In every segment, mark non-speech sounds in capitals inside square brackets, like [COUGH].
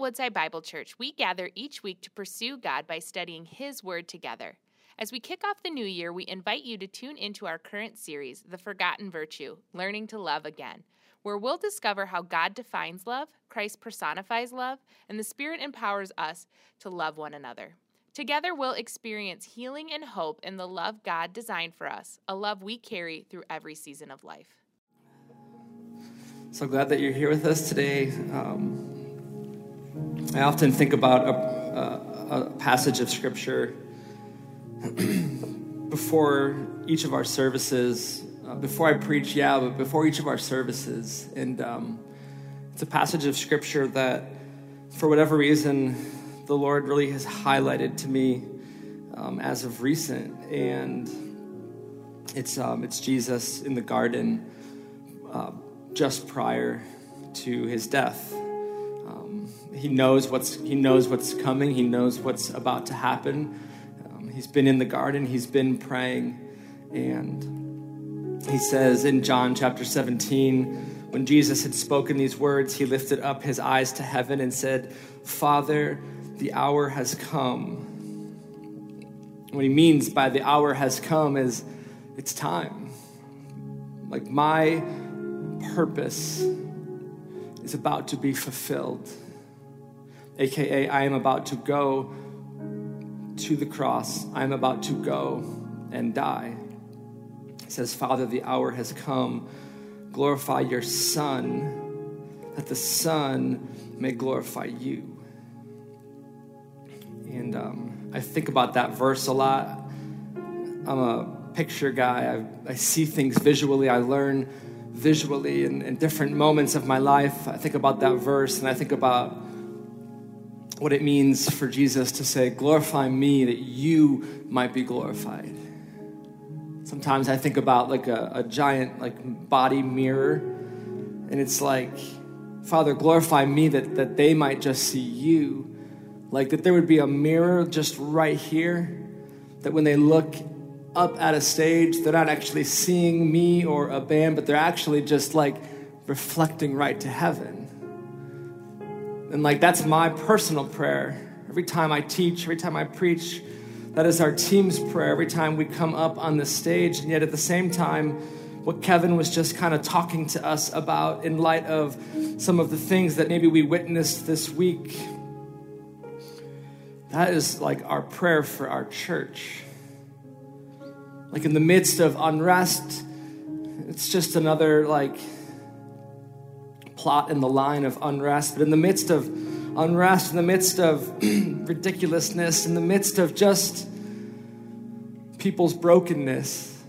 Woodside Bible Church, we gather each week to pursue God by studying His Word together. As we kick off the new year, we invite you to tune into our current series, The Forgotten Virtue Learning to Love Again, where we'll discover how God defines love, Christ personifies love, and the Spirit empowers us to love one another. Together, we'll experience healing and hope in the love God designed for us, a love we carry through every season of life. So glad that you're here with us today. Um, I often think about a, a, a passage of scripture [CLEARS THROAT] before each of our services. Uh, before I preach, yeah, but before each of our services. And um, it's a passage of scripture that, for whatever reason, the Lord really has highlighted to me um, as of recent. And it's, um, it's Jesus in the garden uh, just prior to his death he knows what's he knows what's coming. He knows what's about to happen. Um, he's been in the garden. He's been praying, and he says in John chapter 17, when Jesus had spoken these words, he lifted up his eyes to heaven and said, "Father, the hour has come." What he means by the hour has come is it's time. Like my purpose is about to be fulfilled aka, I am about to go to the cross, I am about to go and die. Says, Father, the hour has come. Glorify your Son, that the Son may glorify you. And um, I think about that verse a lot. I'm a picture guy, I, I see things visually, I learn visually in, in different moments of my life. I think about that verse and I think about what it means for Jesus to say, Glorify me that you might be glorified. Sometimes I think about like a, a giant like body mirror, and it's like, Father, glorify me that, that they might just see you. Like that there would be a mirror just right here, that when they look up at a stage, they're not actually seeing me or a band, but they're actually just like reflecting right to heaven. And like that's my personal prayer. Every time I teach, every time I preach, that is our team's prayer every time we come up on the stage. And yet at the same time, what Kevin was just kind of talking to us about in light of some of the things that maybe we witnessed this week. That is like our prayer for our church. Like in the midst of unrest, it's just another like plot in the line of unrest. But in the midst of unrest, in the midst of [CLEARS THROAT] ridiculousness, in the midst of just people's brokenness,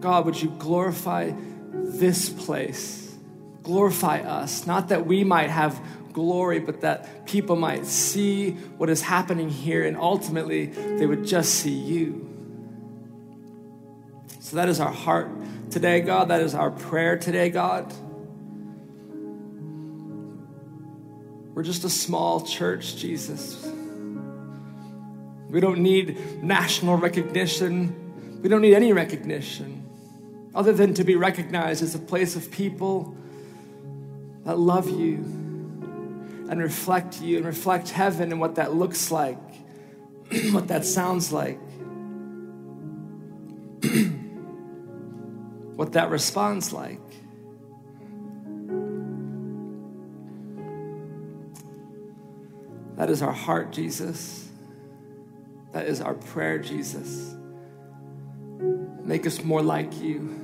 God, would you glorify this place? Glorify us. Not that we might have glory, but that people might see what is happening here and ultimately they would just see you. So that is our heart today, God. That is our prayer today, God. We're just a small church, Jesus. We don't need national recognition. We don't need any recognition other than to be recognized as a place of people that love you and reflect you and reflect heaven and what that looks like, [CLEARS THROAT] what that sounds like, [CLEARS THROAT] what that responds like. That is our heart, Jesus. That is our prayer, Jesus. Make us more like you.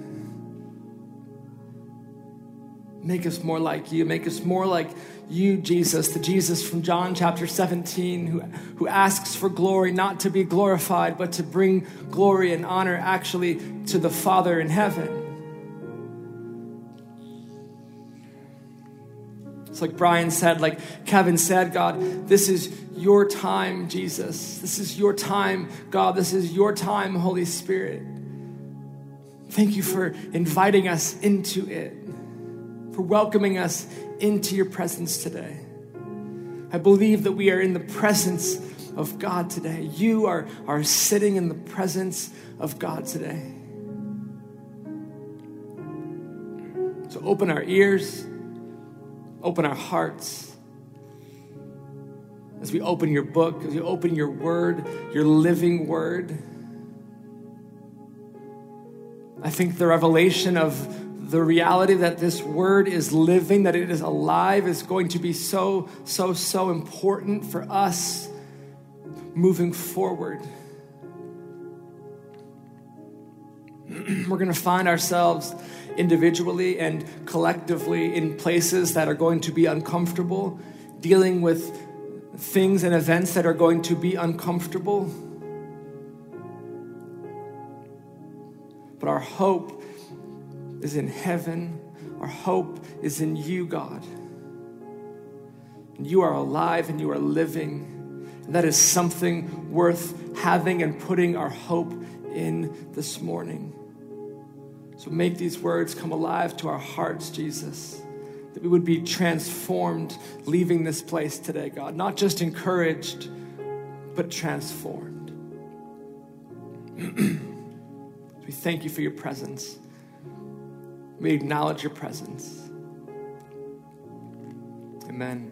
Make us more like you. Make us more like you, Jesus, the Jesus from John chapter 17, who, who asks for glory, not to be glorified, but to bring glory and honor actually to the Father in heaven. Like Brian said, like Kevin said, God, this is your time, Jesus. This is your time, God. This is your time, Holy Spirit. Thank you for inviting us into it, for welcoming us into your presence today. I believe that we are in the presence of God today. You are, are sitting in the presence of God today. So open our ears Open our hearts. as we open your book, as we open your word, your living word. I think the revelation of the reality that this word is living, that it is alive, is going to be so, so, so important for us moving forward. [CLEARS THROAT] We're going to find ourselves individually and collectively in places that are going to be uncomfortable, dealing with things and events that are going to be uncomfortable. But our hope is in heaven. Our hope is in you, God. And you are alive and you are living. And that is something worth having and putting our hope in this morning. So make these words come alive to our hearts, Jesus. That we would be transformed leaving this place today, God. Not just encouraged, but transformed. [CLEARS THROAT] we thank you for your presence. We acknowledge your presence. Amen.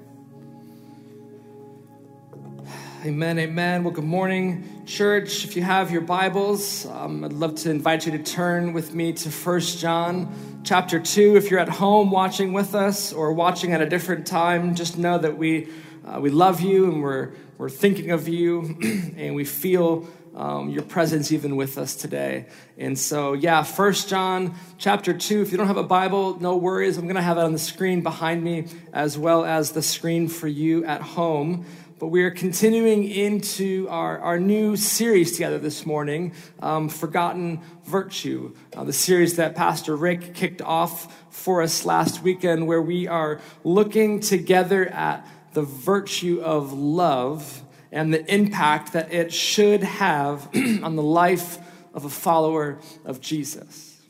Amen, amen. Well, good morning, church. If you have your Bibles, um, I'd love to invite you to turn with me to First John chapter 2. If you're at home watching with us or watching at a different time, just know that we, uh, we love you and we're, we're thinking of you [CLEARS THROAT] and we feel um, your presence even with us today. And so, yeah, First John chapter 2. If you don't have a Bible, no worries. I'm going to have it on the screen behind me as well as the screen for you at home but we are continuing into our, our new series together this morning, um, Forgotten Virtue, uh, the series that Pastor Rick kicked off for us last weekend, where we are looking together at the virtue of love and the impact that it should have [CLEARS THROAT] on the life of a follower of Jesus.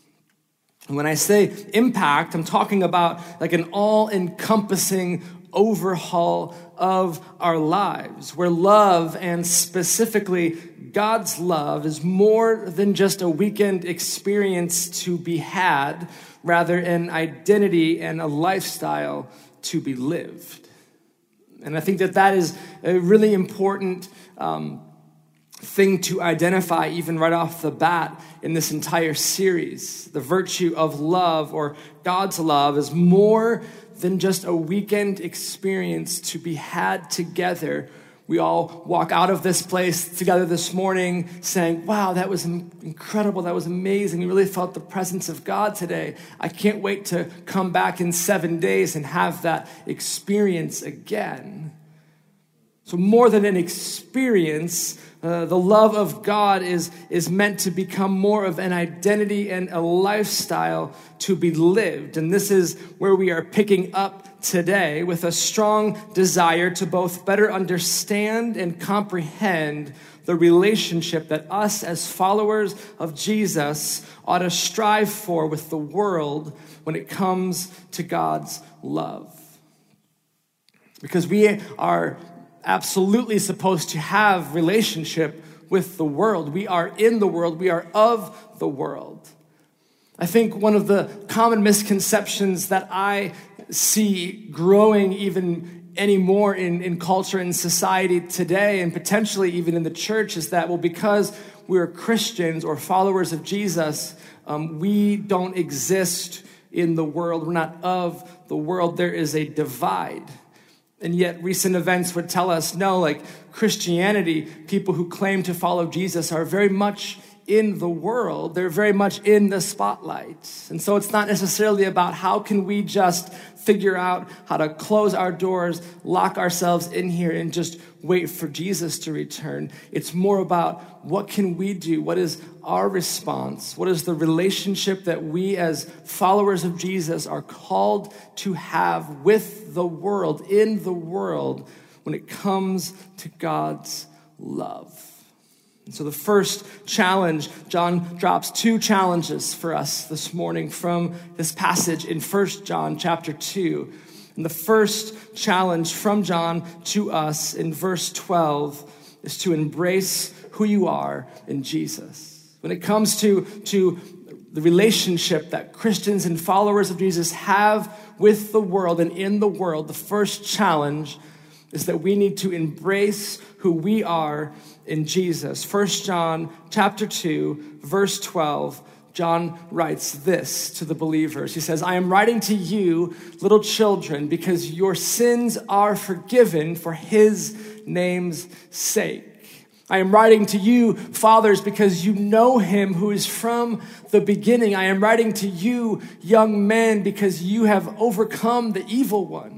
And when I say impact, I'm talking about like an all encompassing overhaul of our lives, where love, and specifically God's love, is more than just a weekend experience to be had, rather, an identity and a lifestyle to be lived. And I think that that is a really important um, thing to identify, even right off the bat, in this entire series. The virtue of love or God's love is more than just a weekend experience to be had together. We all walk out of this place together this morning saying, Wow, that was incredible. That was amazing. We really felt the presence of God today. I can't wait to come back in seven days and have that experience again. So, more than an experience, uh, the love of God is, is meant to become more of an identity and a lifestyle to be lived. And this is where we are picking up today with a strong desire to both better understand and comprehend the relationship that us as followers of Jesus ought to strive for with the world when it comes to God's love. Because we are absolutely supposed to have relationship with the world. We are in the world, we are of the world. I think one of the common misconceptions that I see growing even anymore in, in culture and society today, and potentially even in the church, is that, well, because we're Christians or followers of Jesus, um, we don't exist in the world. We're not of the world. There is a divide. And yet, recent events would tell us no, like Christianity, people who claim to follow Jesus are very much in the world. They're very much in the spotlight. And so it's not necessarily about how can we just figure out how to close our doors, lock ourselves in here, and just wait for Jesus to return. It's more about what can we do? What is our response? What is the relationship that we as followers of Jesus are called to have with the world, in the world, when it comes to God's love? And so, the first challenge, John drops two challenges for us this morning from this passage in First John chapter 2. And the first challenge from John to us in verse 12 is to embrace who you are in Jesus. When it comes to, to the relationship that Christians and followers of Jesus have with the world and in the world, the first challenge is that we need to embrace who we are in Jesus. 1 John chapter 2, verse 12. John writes this to the believers. He says, I am writing to you, little children, because your sins are forgiven for his name's sake. I am writing to you, fathers, because you know him who is from the beginning. I am writing to you, young men, because you have overcome the evil one.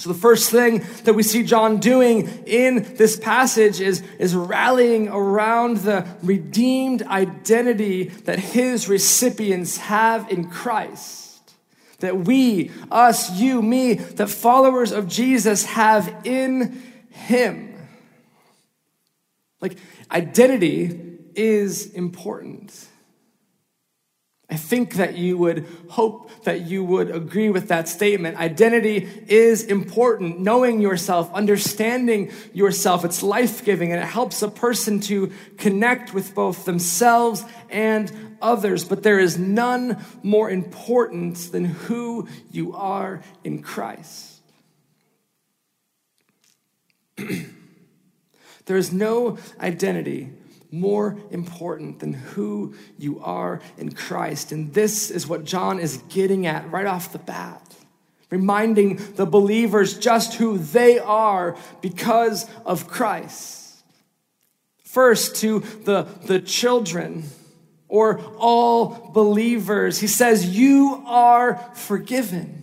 So, the first thing that we see John doing in this passage is, is rallying around the redeemed identity that his recipients have in Christ. That we, us, you, me, that followers of Jesus have in him. Like, identity is important. I think that you would hope that you would agree with that statement. Identity is important. Knowing yourself, understanding yourself, it's life giving and it helps a person to connect with both themselves and others. But there is none more important than who you are in Christ. [CLEARS THROAT] there is no identity more important than who you are in Christ. And this is what John is getting at right off the bat, reminding the believers just who they are because of Christ. First, to the, the children or all believers, he says, You are forgiven.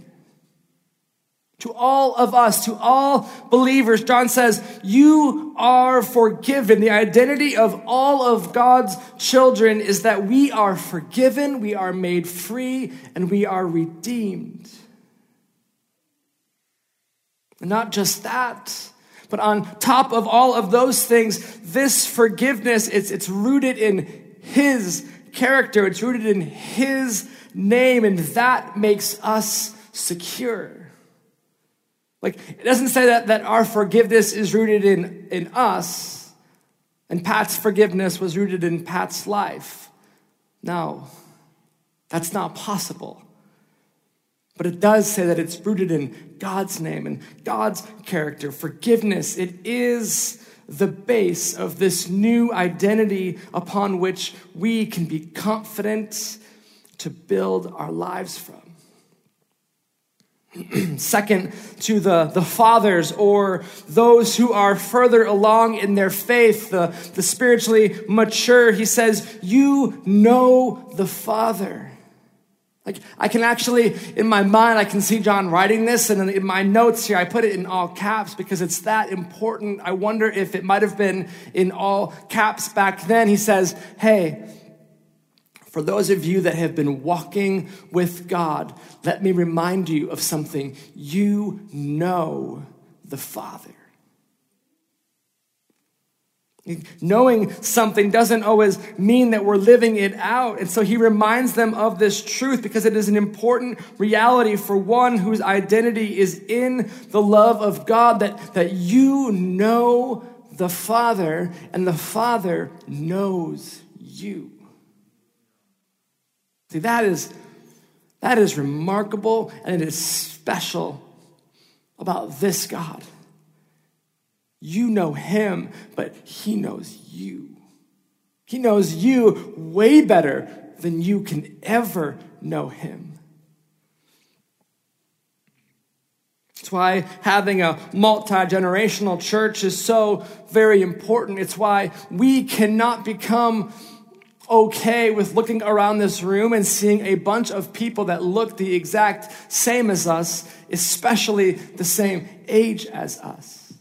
To all of us, to all believers, John says, You are forgiven. The identity of all of God's children is that we are forgiven, we are made free, and we are redeemed. And not just that, but on top of all of those things, this forgiveness, it's, it's rooted in His character, it's rooted in His name, and that makes us secure. Like, it doesn't say that, that our forgiveness is rooted in, in us, and Pat's forgiveness was rooted in Pat's life. No, that's not possible. But it does say that it's rooted in God's name and God's character. Forgiveness, it is the base of this new identity upon which we can be confident to build our lives from. [CLEARS THROAT] Second, to the, the fathers or those who are further along in their faith, the, the spiritually mature, he says, You know the Father. Like, I can actually, in my mind, I can see John writing this, and in my notes here, I put it in all caps because it's that important. I wonder if it might have been in all caps back then. He says, Hey, for those of you that have been walking with God, let me remind you of something. You know the Father. Knowing something doesn't always mean that we're living it out. And so he reminds them of this truth because it is an important reality for one whose identity is in the love of God that, that you know the Father and the Father knows you. See, that is, that is remarkable and it is special about this God. You know him, but he knows you. He knows you way better than you can ever know him. It's why having a multi generational church is so very important. It's why we cannot become okay with looking around this room and seeing a bunch of people that look the exact same as us, especially the same age as us.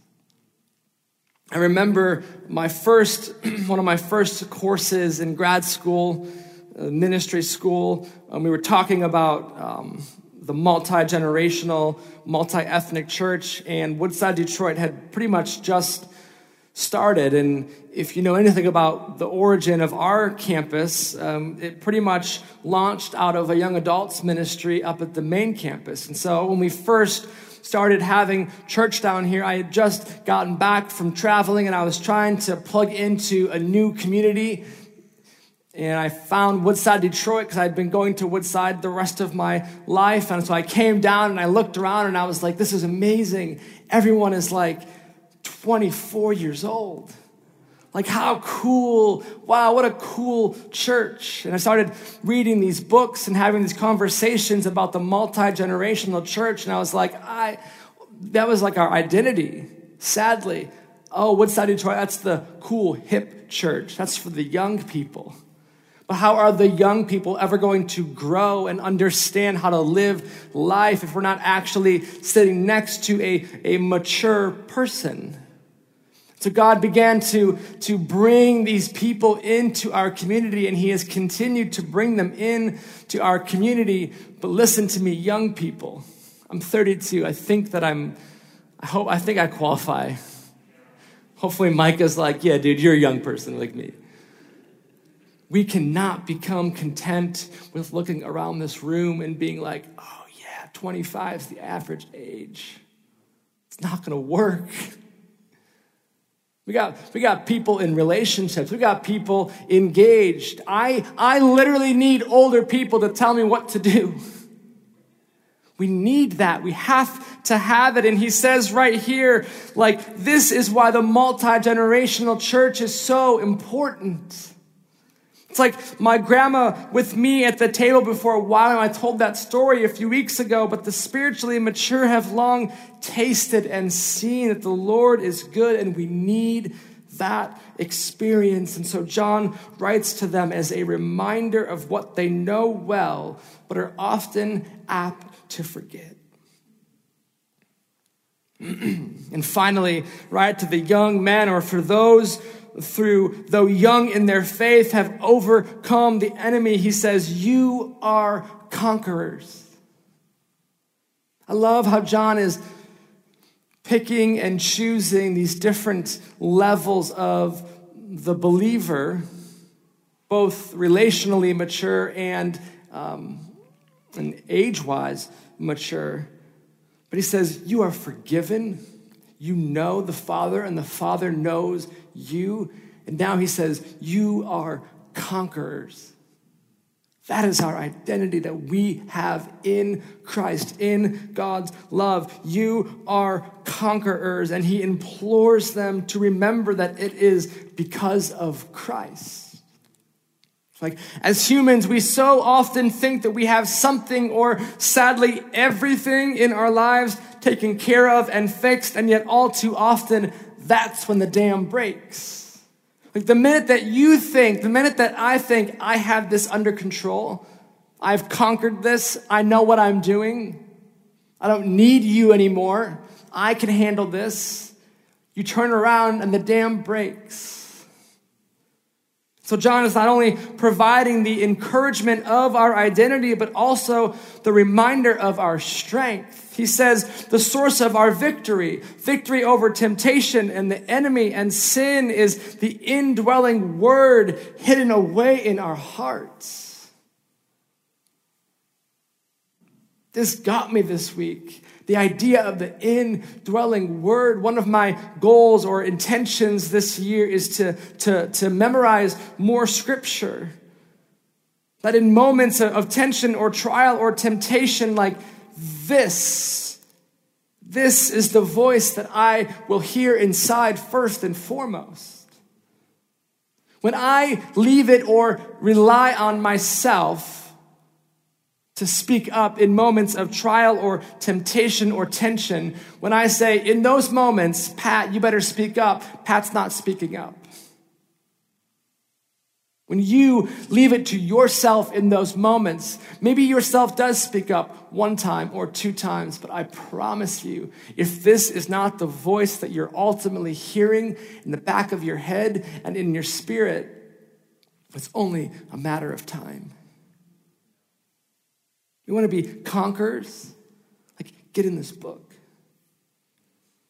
I remember my first, [CLEARS THROAT] one of my first courses in grad school, uh, ministry school, um, we were talking about um, the multi generational, multi ethnic church, and Woodside, Detroit had pretty much just started. And if you know anything about the origin of our campus, um, it pretty much launched out of a young adults ministry up at the main campus. And so when we first started having church down here, I had just gotten back from traveling and I was trying to plug into a new community. And I found Woodside, Detroit, because I'd been going to Woodside the rest of my life. And so I came down and I looked around and I was like, this is amazing. Everyone is like, 24 years old. Like, how cool. Wow, what a cool church. And I started reading these books and having these conversations about the multi generational church. And I was like, I, that was like our identity, sadly. Oh, Woodside Detroit, that's the cool, hip church. That's for the young people. But how are the young people ever going to grow and understand how to live life if we're not actually sitting next to a, a mature person? So God began to, to bring these people into our community, and He has continued to bring them in to our community. But listen to me, young people. I'm 32. I think that I'm, I hope, I think I qualify. Hopefully, Micah's like, yeah, dude, you're a young person like me. We cannot become content with looking around this room and being like, oh, yeah, 25 is the average age. It's not going to work. We got, we got people in relationships. We got people engaged. I, I literally need older people to tell me what to do. We need that. We have to have it. And he says right here, like, this is why the multi generational church is so important. It's like my grandma with me at the table before a while. I told that story a few weeks ago, but the spiritually mature have long tasted and seen that the Lord is good, and we need that experience. And so John writes to them as a reminder of what they know well, but are often apt to forget. [CLEARS THROAT] and finally, right to the young men, or for those through, though young in their faith, have overcome the enemy, he says, You are conquerors. I love how John is picking and choosing these different levels of the believer, both relationally mature and, um, and age wise mature. But he says, You are forgiven. You know the Father, and the Father knows you. And now he says, You are conquerors. That is our identity that we have in Christ, in God's love. You are conquerors. And he implores them to remember that it is because of Christ. Like, as humans, we so often think that we have something or sadly everything in our lives taken care of and fixed, and yet all too often that's when the dam breaks. Like the minute that you think, the minute that I think I have this under control, I've conquered this, I know what I'm doing, I don't need you anymore, I can handle this, you turn around and the dam breaks. So, John is not only providing the encouragement of our identity, but also the reminder of our strength. He says the source of our victory, victory over temptation and the enemy and sin, is the indwelling word hidden away in our hearts. This got me this week the idea of the indwelling word. One of my goals or intentions this year is to, to, to memorize more scripture. That in moments of tension or trial or temptation, like this, this is the voice that I will hear inside first and foremost. When I leave it or rely on myself, to speak up in moments of trial or temptation or tension. When I say, in those moments, Pat, you better speak up, Pat's not speaking up. When you leave it to yourself in those moments, maybe yourself does speak up one time or two times, but I promise you, if this is not the voice that you're ultimately hearing in the back of your head and in your spirit, it's only a matter of time. You want to be conquerors? Like, get in this book.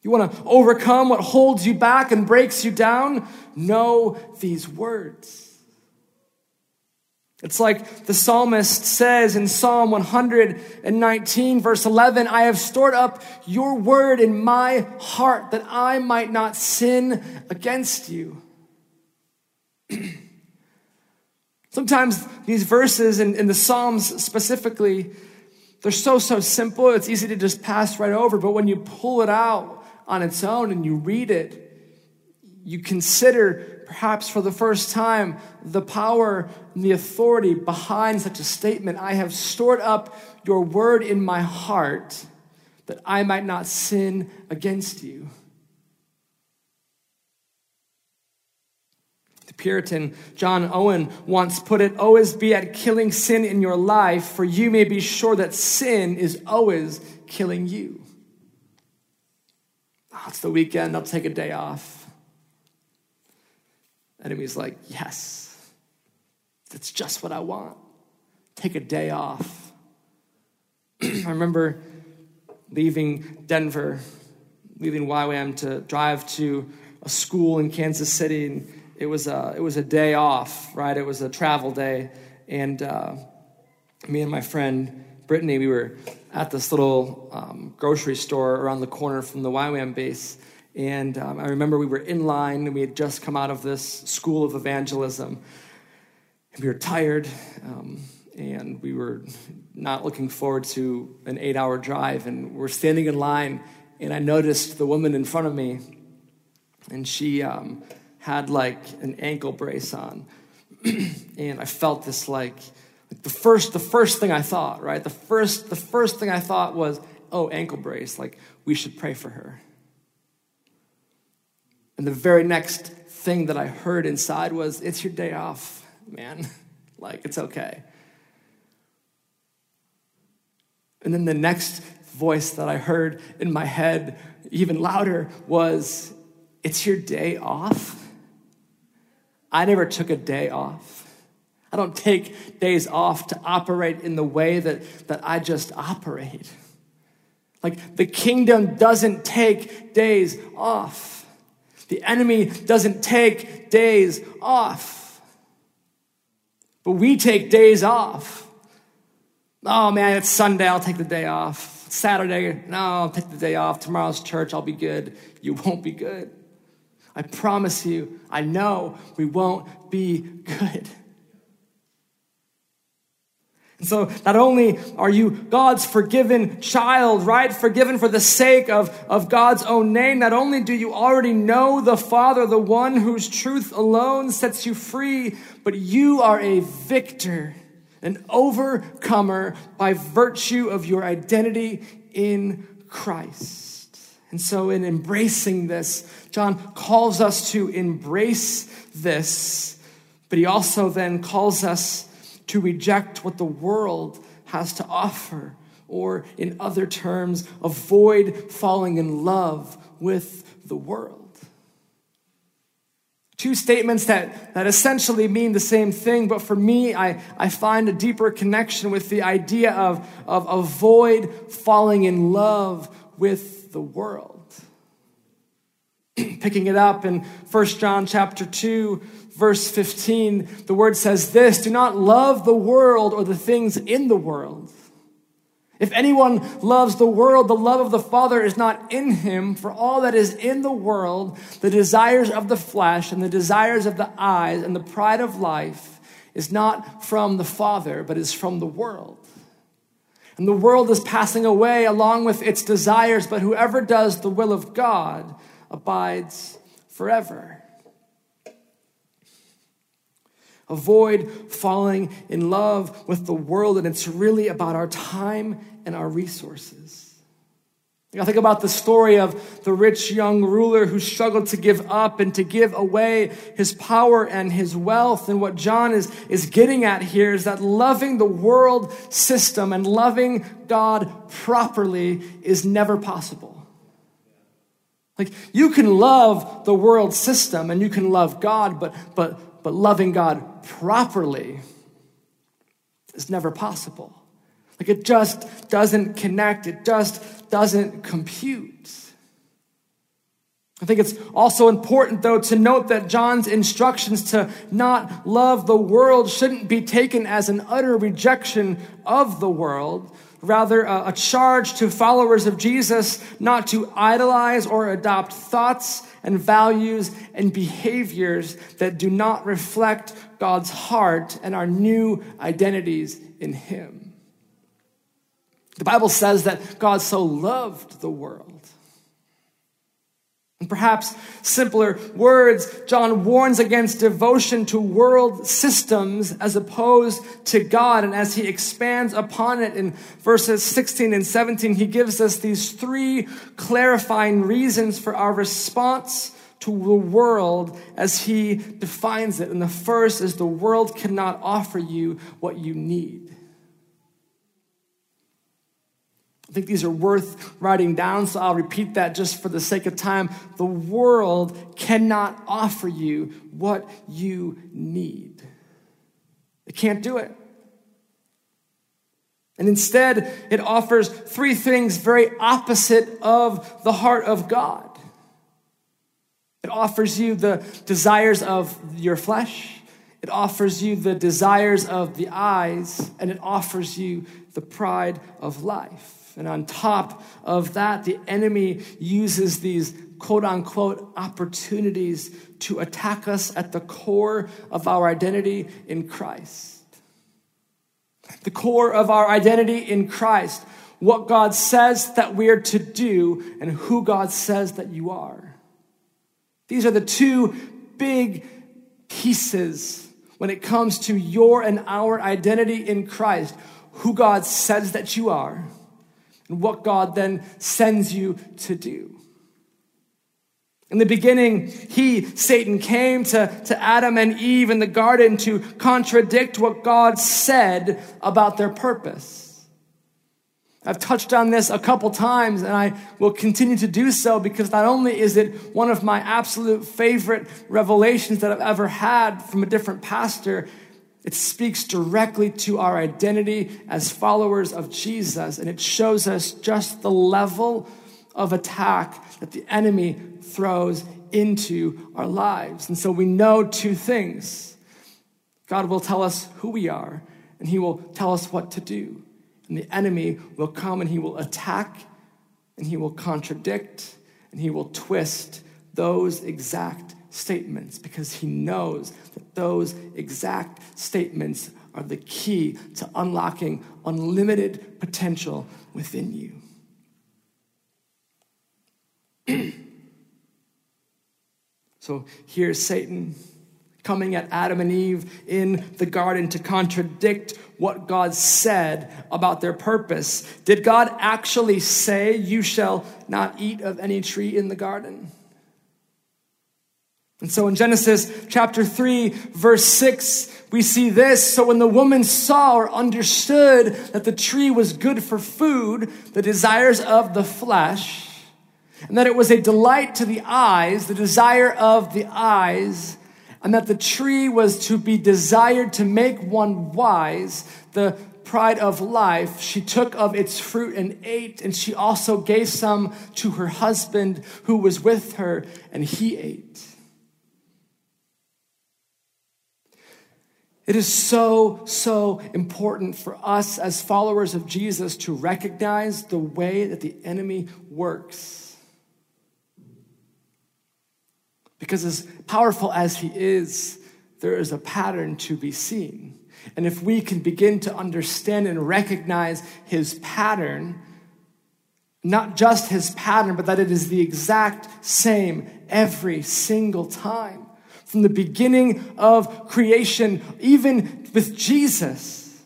You want to overcome what holds you back and breaks you down? Know these words. It's like the psalmist says in Psalm 119, verse 11 I have stored up your word in my heart that I might not sin against you. [CLEARS THROAT] Sometimes these verses in, in the Psalms specifically, they're so, so simple, it's easy to just pass right over. But when you pull it out on its own and you read it, you consider perhaps for the first time the power and the authority behind such a statement. I have stored up your word in my heart that I might not sin against you. Puritan John Owen once put it always be at killing sin in your life, for you may be sure that sin is always killing you. Oh, it's the weekend, I'll take a day off. Enemy's like, yes, that's just what I want. Take a day off. [CLEARS THROAT] I remember leaving Denver, leaving YWAM to drive to a school in Kansas City, and it was a, it was a day off, right? It was a travel day, and uh, me and my friend Brittany, we were at this little um, grocery store around the corner from the YWAM base, and um, I remember we were in line and we had just come out of this school of evangelism. And we were tired um, and we were not looking forward to an eight hour drive. And we're standing in line and I noticed the woman in front of me and she um, had like an ankle brace on. [CLEARS THROAT] and I felt this like, like the first the first thing I thought, right? The first the first thing I thought was, oh, ankle brace, like we should pray for her. And the very next thing that I heard inside was, It's your day off, man. [LAUGHS] like, it's okay. And then the next voice that I heard in my head, even louder, was, It's your day off. I never took a day off. I don't take days off to operate in the way that, that I just operate. Like the kingdom doesn't take days off. The enemy doesn't take days off, but we take days off. Oh man, it's Sunday, I'll take the day off. Saturday, no, I'll take the day off. Tomorrow's church, I'll be good. You won't be good. I promise you, I know we won't be good. And so, not only are you God's forgiven child, right? Forgiven for the sake of, of God's own name, not only do you already know the Father, the one whose truth alone sets you free, but you are a victor, an overcomer by virtue of your identity in Christ. And so, in embracing this, John calls us to embrace this, but he also then calls us to reject what the world has to offer, or in other terms, avoid falling in love with the world. Two statements that, that essentially mean the same thing, but for me, I, I find a deeper connection with the idea of, of avoid falling in love with the world. [CLEARS THROAT] Picking it up in 1 John chapter 2, verse 15, the word says this Do not love the world or the things in the world. If anyone loves the world, the love of the Father is not in him, for all that is in the world, the desires of the flesh and the desires of the eyes and the pride of life, is not from the Father, but is from the world. And the world is passing away along with its desires, but whoever does the will of God abides forever. Avoid falling in love with the world, and it's really about our time and our resources. I think about the story of the rich young ruler who struggled to give up and to give away his power and his wealth. And what John is, is getting at here is that loving the world system and loving God properly is never possible. Like you can love the world system and you can love God, but, but but loving God properly is never possible. Like it just doesn't connect, it just doesn't compute. I think it's also important, though, to note that John's instructions to not love the world shouldn't be taken as an utter rejection of the world. Rather, a, charge to followers of Jesus not to idolize or adopt thoughts and values and behaviors that do not reflect God's heart and our new identities in Him. The Bible says that God so loved the world in perhaps simpler words, John warns against devotion to world systems as opposed to God. And as he expands upon it in verses 16 and 17, he gives us these three clarifying reasons for our response to the world as he defines it. And the first is the world cannot offer you what you need. I think these are worth writing down, so I'll repeat that just for the sake of time. The world cannot offer you what you need, it can't do it. And instead, it offers three things very opposite of the heart of God. It offers you the desires of your flesh, it offers you the desires of the eyes, and it offers you the pride of life. And on top of that, the enemy uses these quote unquote opportunities to attack us at the core of our identity in Christ. The core of our identity in Christ, what God says that we are to do, and who God says that you are. These are the two big pieces when it comes to your and our identity in Christ who God says that you are and what God then sends you to do. In the beginning, he, Satan, came to, to Adam and Eve in the garden to contradict what God said about their purpose. I've touched on this a couple times and I will continue to do so because not only is it one of my absolute favorite revelations that I've ever had from a different pastor, it speaks directly to our identity as followers of Jesus, and it shows us just the level of attack that the enemy throws into our lives. And so we know two things God will tell us who we are, and He will tell us what to do. And the enemy will come and he will attack, and he will contradict, and he will twist those exact statements because he knows that those exact statements are the key to unlocking unlimited potential within you. [CLEARS THROAT] so here's Satan coming at Adam and Eve in the garden to contradict what God said about their purpose. Did God actually say, You shall not eat of any tree in the garden? And so in Genesis chapter 3, verse 6, we see this. So when the woman saw or understood that the tree was good for food, the desires of the flesh, and that it was a delight to the eyes, the desire of the eyes, and that the tree was to be desired to make one wise, the pride of life, she took of its fruit and ate, and she also gave some to her husband who was with her, and he ate. It is so, so important for us as followers of Jesus to recognize the way that the enemy works. Because as powerful as he is, there is a pattern to be seen. And if we can begin to understand and recognize his pattern, not just his pattern, but that it is the exact same every single time from the beginning of creation, even with Jesus.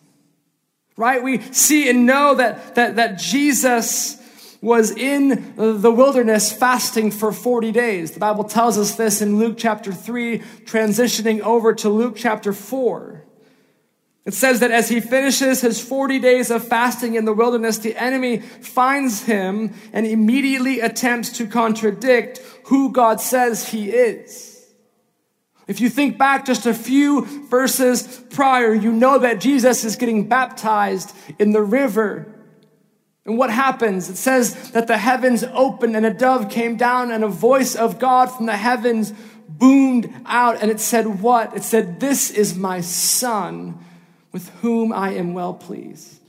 Right? We see and know that, that, that Jesus was in the wilderness fasting for 40 days. The Bible tells us this in Luke chapter 3, transitioning over to Luke chapter 4. It says that as he finishes his 40 days of fasting in the wilderness, the enemy finds him and immediately attempts to contradict who God says he is. If you think back just a few verses prior, you know that Jesus is getting baptized in the river. And what happens? It says that the heavens opened and a dove came down and a voice of God from the heavens boomed out. And it said, What? It said, This is my son with whom I am well pleased.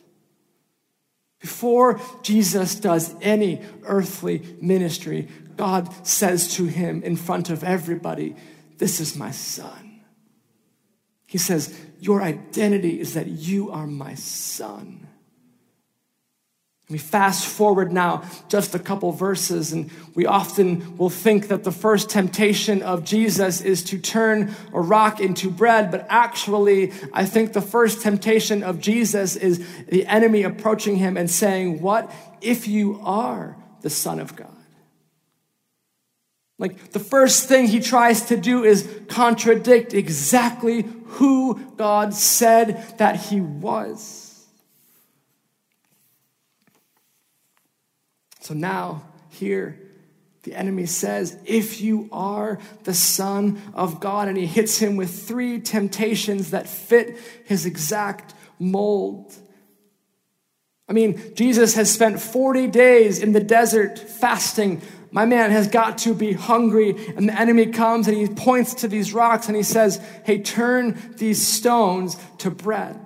Before Jesus does any earthly ministry, God says to him in front of everybody, This is my son. He says, Your identity is that you are my son. We fast forward now just a couple verses, and we often will think that the first temptation of Jesus is to turn a rock into bread, but actually, I think the first temptation of Jesus is the enemy approaching him and saying, What if you are the Son of God? Like the first thing he tries to do is contradict exactly who God said that he was. So now, here, the enemy says, If you are the Son of God, and he hits him with three temptations that fit his exact mold. I mean, Jesus has spent 40 days in the desert fasting. My man has got to be hungry. And the enemy comes and he points to these rocks and he says, Hey, turn these stones to bread.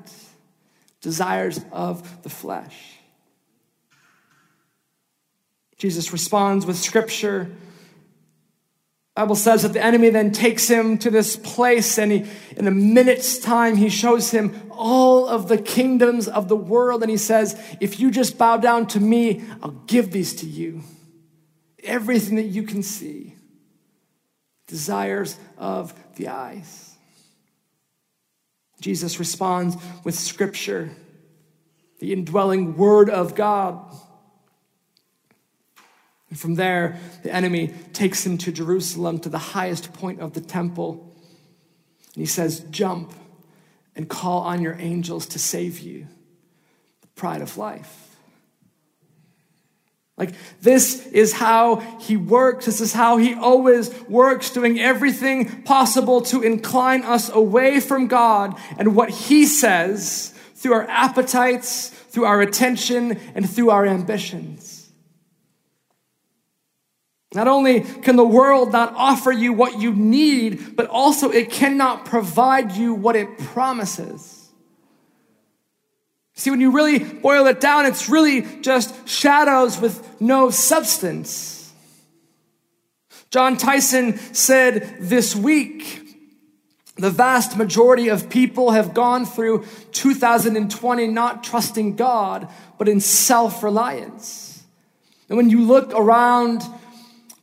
Desires of the flesh. Jesus responds with scripture. Bible says that the enemy then takes him to this place and he, in a minute's time, he shows him all of the kingdoms of the world. And he says, if you just bow down to me, I'll give these to you. Everything that you can see. Desires of the eyes. Jesus responds with scripture, the indwelling word of God. And from there, the enemy takes him to Jerusalem, to the highest point of the temple. And he says, Jump and call on your angels to save you. The pride of life. Like, this is how he works. This is how he always works, doing everything possible to incline us away from God and what he says through our appetites, through our attention, and through our ambitions. Not only can the world not offer you what you need, but also it cannot provide you what it promises. See, when you really boil it down, it's really just shadows with no substance. John Tyson said this week, the vast majority of people have gone through 2020 not trusting God, but in self reliance. And when you look around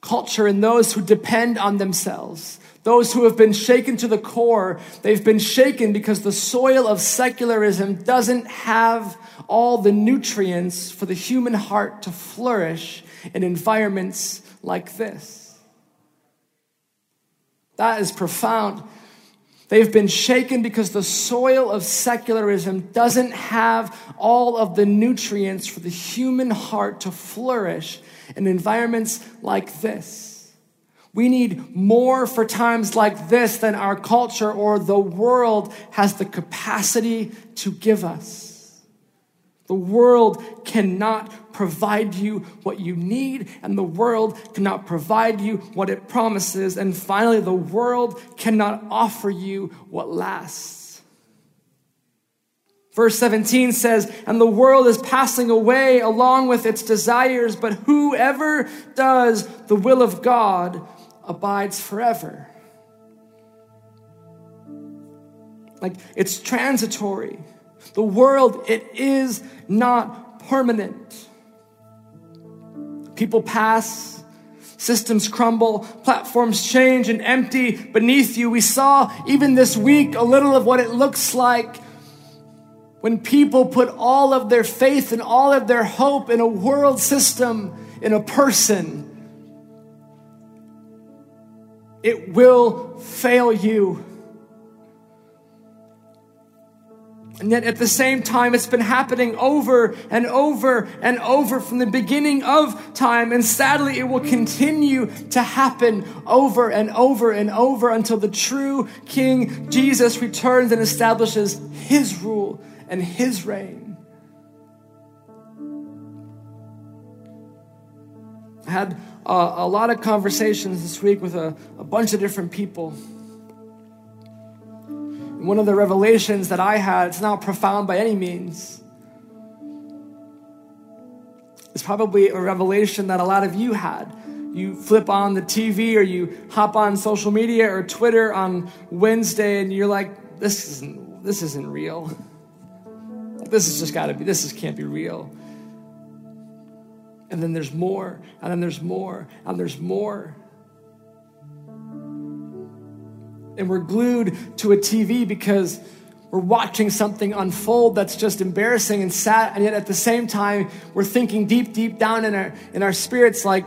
culture and those who depend on themselves. Those who have been shaken to the core, they've been shaken because the soil of secularism doesn't have all the nutrients for the human heart to flourish in environments like this. That is profound. They've been shaken because the soil of secularism doesn't have all of the nutrients for the human heart to flourish in environments like this. We need more for times like this than our culture or the world has the capacity to give us. The world cannot provide you what you need, and the world cannot provide you what it promises. And finally, the world cannot offer you what lasts. Verse 17 says, And the world is passing away along with its desires, but whoever does the will of God abides forever. Like it's transitory. The world, it is not permanent. People pass, systems crumble, platforms change and empty beneath you. We saw even this week a little of what it looks like when people put all of their faith and all of their hope in a world system, in a person, it will fail you. And yet, at the same time, it's been happening over and over and over from the beginning of time. And sadly, it will continue to happen over and over and over until the true King Jesus returns and establishes his rule and his reign. had uh, a lot of conversations this week with a, a bunch of different people. One of the revelations that I had, it's not profound by any means. It's probably a revelation that a lot of you had. You flip on the TV or you hop on social media or Twitter on Wednesday and you're like, this isn't, this isn't real. This has just got to be, this is, can't be real. And then there's more, and then there's more, and there's more. And we're glued to a TV because we're watching something unfold that's just embarrassing and sad, and yet at the same time, we're thinking deep, deep down in our, in our spirits, like,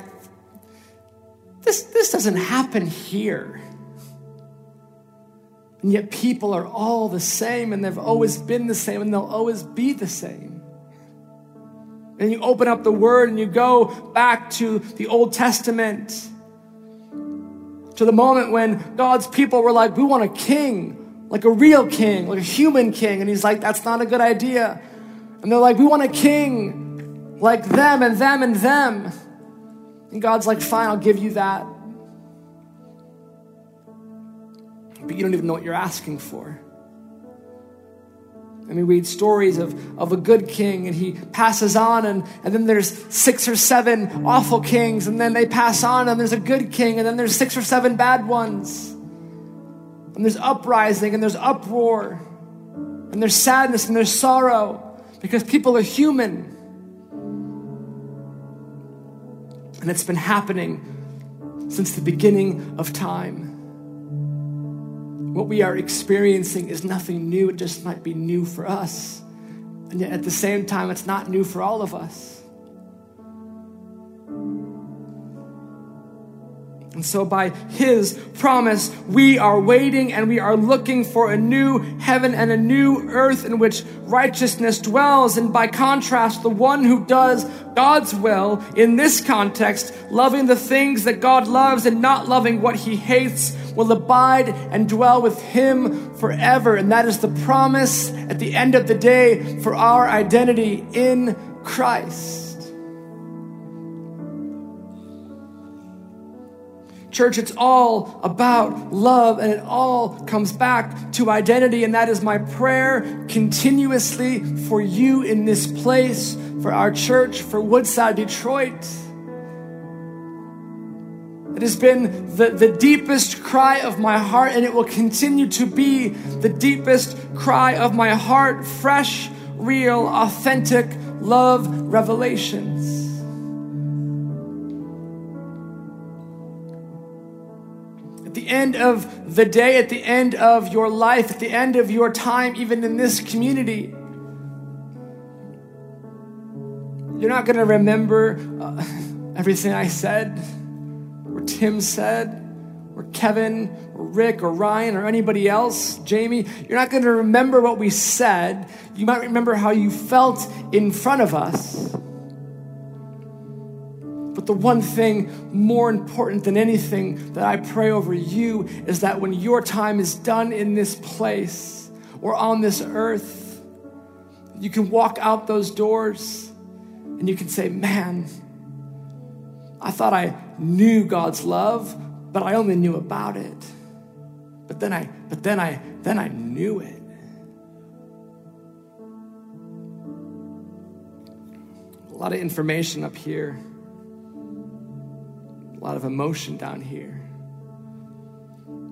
this, this doesn't happen here. And yet, people are all the same, and they've always been the same, and they'll always be the same. And you open up the Word and you go back to the Old Testament, to the moment when God's people were like, We want a king, like a real king, like a human king. And He's like, That's not a good idea. And they're like, We want a king like them and them and them. And God's like, Fine, I'll give you that. But you don't even know what you're asking for. And we read stories of, of a good king, and he passes on, and, and then there's six or seven awful kings, and then they pass on, and there's a good king, and then there's six or seven bad ones. And there's uprising, and there's uproar, and there's sadness, and there's sorrow, because people are human. And it's been happening since the beginning of time. What we are experiencing is nothing new, it just might be new for us. And yet at the same time, it's not new for all of us. And so, by his promise, we are waiting and we are looking for a new heaven and a new earth in which righteousness dwells. And by contrast, the one who does God's will in this context, loving the things that God loves and not loving what he hates, will abide and dwell with him forever. And that is the promise at the end of the day for our identity in Christ. Church, it's all about love and it all comes back to identity. And that is my prayer continuously for you in this place, for our church, for Woodside, Detroit. It has been the, the deepest cry of my heart, and it will continue to be the deepest cry of my heart fresh, real, authentic love revelations. End of the day, at the end of your life, at the end of your time, even in this community, you're not going to remember uh, [LAUGHS] everything I said, or Tim said, or Kevin, or Rick, or Ryan, or anybody else, Jamie. You're not going to remember what we said. You might remember how you felt in front of us the one thing more important than anything that I pray over you is that when your time is done in this place or on this earth, you can walk out those doors and you can say, Man, I thought I knew God's love, but I only knew about it. But then I, but then I, then I knew it. A lot of information up here lot of emotion down here.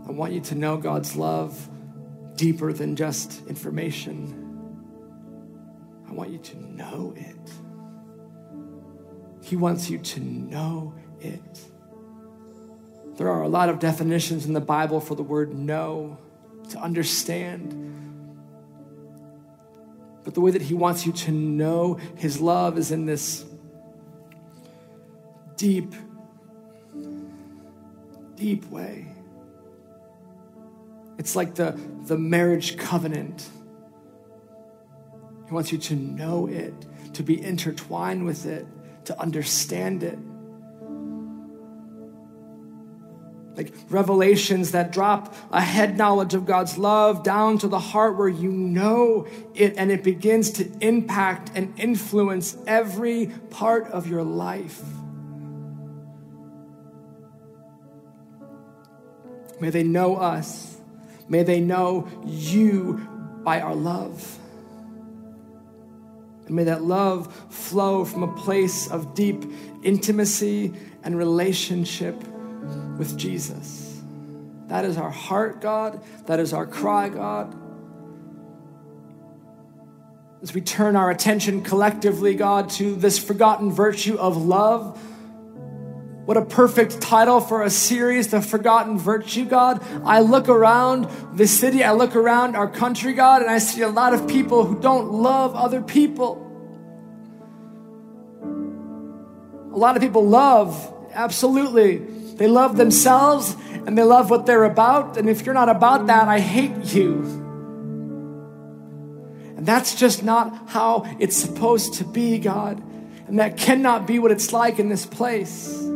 I want you to know God's love deeper than just information. I want you to know it. He wants you to know it. There are a lot of definitions in the Bible for the word know, to understand. But the way that He wants you to know His love is in this deep deep way. It's like the, the marriage covenant. He wants you to know it, to be intertwined with it, to understand it. Like revelations that drop a head knowledge of God's love down to the heart where you know it and it begins to impact and influence every part of your life. May they know us. May they know you by our love. And may that love flow from a place of deep intimacy and relationship with Jesus. That is our heart, God. That is our cry, God. As we turn our attention collectively, God, to this forgotten virtue of love, what a perfect title for a series, The Forgotten Virtue, God. I look around the city, I look around our country, God, and I see a lot of people who don't love other people. A lot of people love, absolutely. They love themselves and they love what they're about. And if you're not about that, I hate you. And that's just not how it's supposed to be, God. And that cannot be what it's like in this place.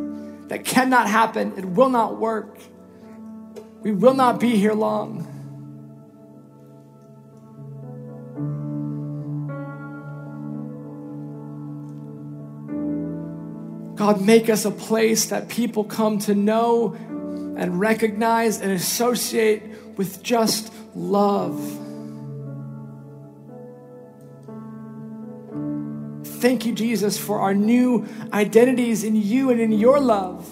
That cannot happen. It will not work. We will not be here long. God, make us a place that people come to know and recognize and associate with just love. Thank you, Jesus, for our new identities in you and in your love.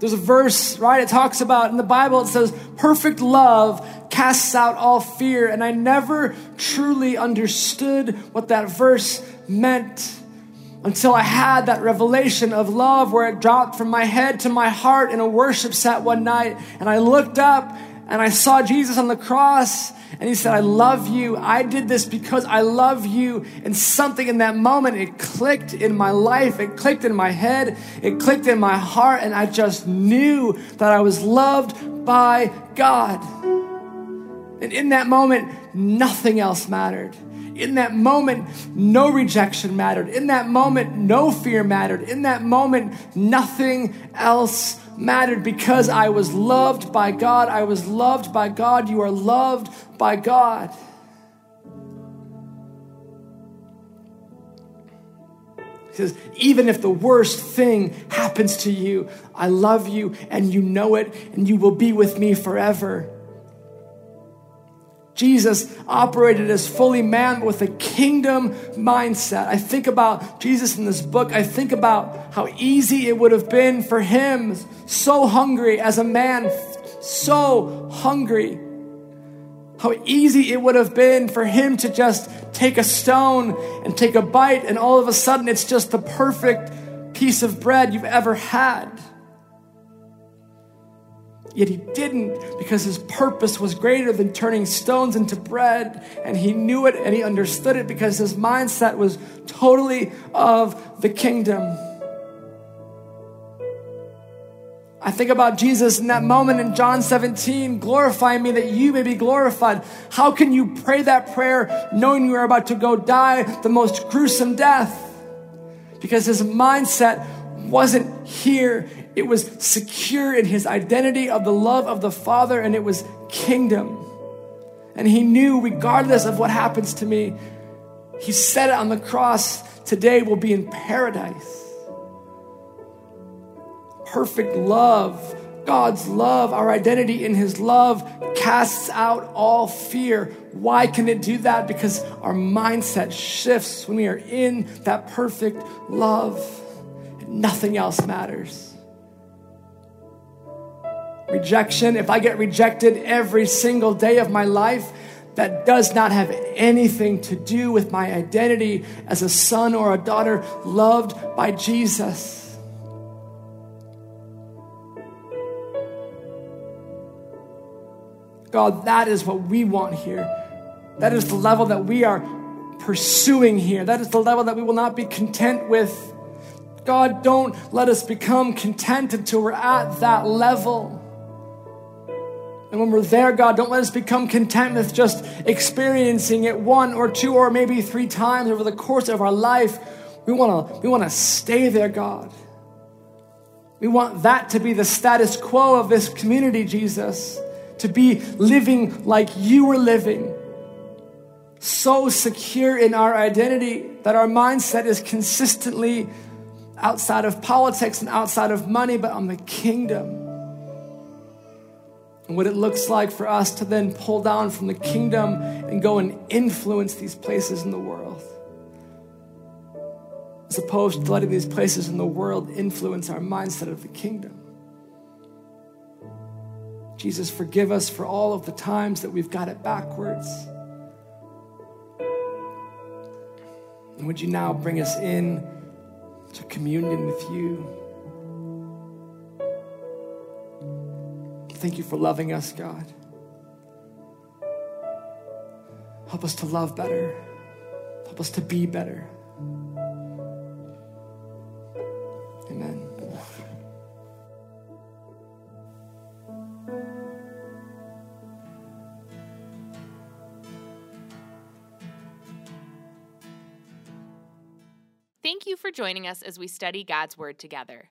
There's a verse, right? It talks about in the Bible, it says, perfect love casts out all fear. And I never truly understood what that verse meant until I had that revelation of love where it dropped from my head to my heart in a worship set one night. And I looked up and I saw Jesus on the cross and he said, I love you. I did this because I love you. And something in that moment, it clicked in my life. It clicked in my head. It clicked in my heart. And I just knew that I was loved by God. And in that moment, nothing else mattered. In that moment, no rejection mattered. In that moment, no fear mattered. In that moment, nothing else mattered because I was loved by God. I was loved by God. You are loved by God. He says, even if the worst thing happens to you, I love you and you know it, and you will be with me forever. Jesus operated as fully man with a kingdom mindset. I think about Jesus in this book. I think about how easy it would have been for him, so hungry as a man, so hungry. How easy it would have been for him to just take a stone and take a bite, and all of a sudden it's just the perfect piece of bread you've ever had. Yet he didn't because his purpose was greater than turning stones into bread. And he knew it and he understood it because his mindset was totally of the kingdom. I think about Jesus in that moment in John 17, glorify me that you may be glorified. How can you pray that prayer knowing you are about to go die the most gruesome death? Because his mindset wasn't here it was secure in his identity of the love of the Father, and it was kingdom. And he knew, regardless of what happens to me, he said it on the cross today will be in paradise. Perfect love, God's love, our identity in his love casts out all fear. Why can it do that? Because our mindset shifts when we are in that perfect love. Nothing else matters rejection, if I get rejected every single day of my life, that does not have anything to do with my identity as a son or a daughter loved by Jesus. God, that is what we want here. That is the level that we are pursuing here. That is the level that we will not be content with. God, don't let us become content until we're at that level. And when we're there, God, don't let us become content with just experiencing it one or two or maybe three times over the course of our life. We want to we want to stay there, God. We want that to be the status quo of this community, Jesus, to be living like you were living. So secure in our identity that our mindset is consistently outside of politics and outside of money, but on the kingdom. And what it looks like for us to then pull down from the kingdom and go and influence these places in the world. As opposed to letting these places in the world influence our mindset of the kingdom. Jesus, forgive us for all of the times that we've got it backwards. And would you now bring us in to communion with you? Thank you for loving us, God. Help us to love better. Help us to be better. Amen. Thank you for joining us as we study God's Word together.